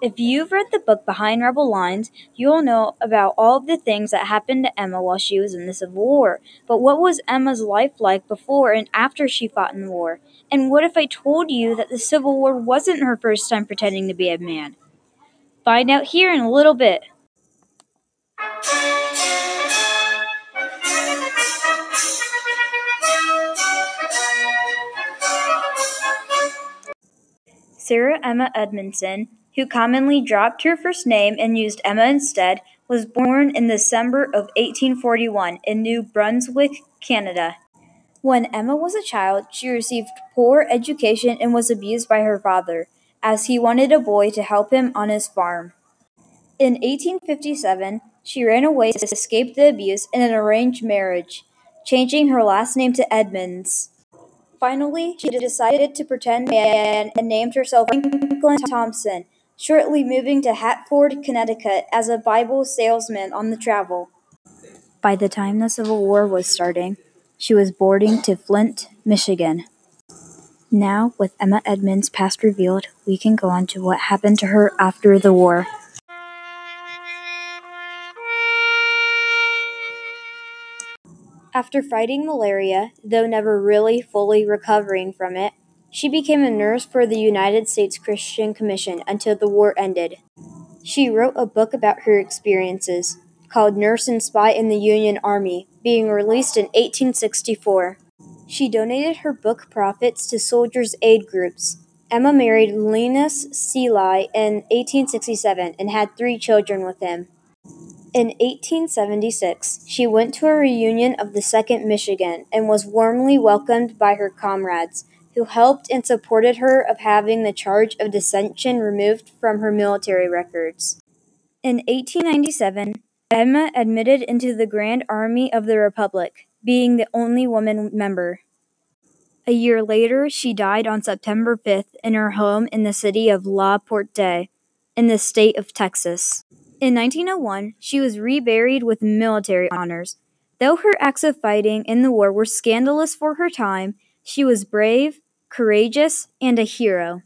If you've read the book Behind Rebel Lines, you'll know about all of the things that happened to Emma while she was in the Civil War. But what was Emma's life like before and after she fought in the war? And what if I told you that the Civil War wasn't her first time pretending to be a man? Find out here in a little bit. Sarah Emma Edmondson, who commonly dropped her first name and used Emma instead, was born in December of 1841 in New Brunswick, Canada. When Emma was a child, she received poor education and was abused by her father, as he wanted a boy to help him on his farm. In 1857, she ran away to escape the abuse in an arranged marriage, changing her last name to Edmonds. Finally, she decided to pretend man and named herself Franklin Thompson, shortly moving to Hartford, Connecticut as a Bible salesman on the travel. By the time the Civil War was starting, she was boarding to Flint, Michigan. Now, with Emma Edmonds' past revealed, we can go on to what happened to her after the war. After fighting malaria, though never really fully recovering from it, she became a nurse for the United States Christian Commission until the war ended. She wrote a book about her experiences, called Nurse and Spy in the Union Army, being released in 1864. She donated her book profits to soldiers' aid groups. Emma married Linus Seelye in 1867 and had three children with him. In 1876, she went to a reunion of the 2nd Michigan and was warmly welcomed by her comrades, who helped and supported her of having the charge of dissension removed from her military records. In 1897, Emma admitted into the Grand Army of the Republic, being the only woman member. A year later, she died on September 5th in her home in the city of La Porte, in the state of Texas. In 1901, she was reburied with military honors. Though her acts of fighting in the war were scandalous for her time, she was brave, courageous, and a hero.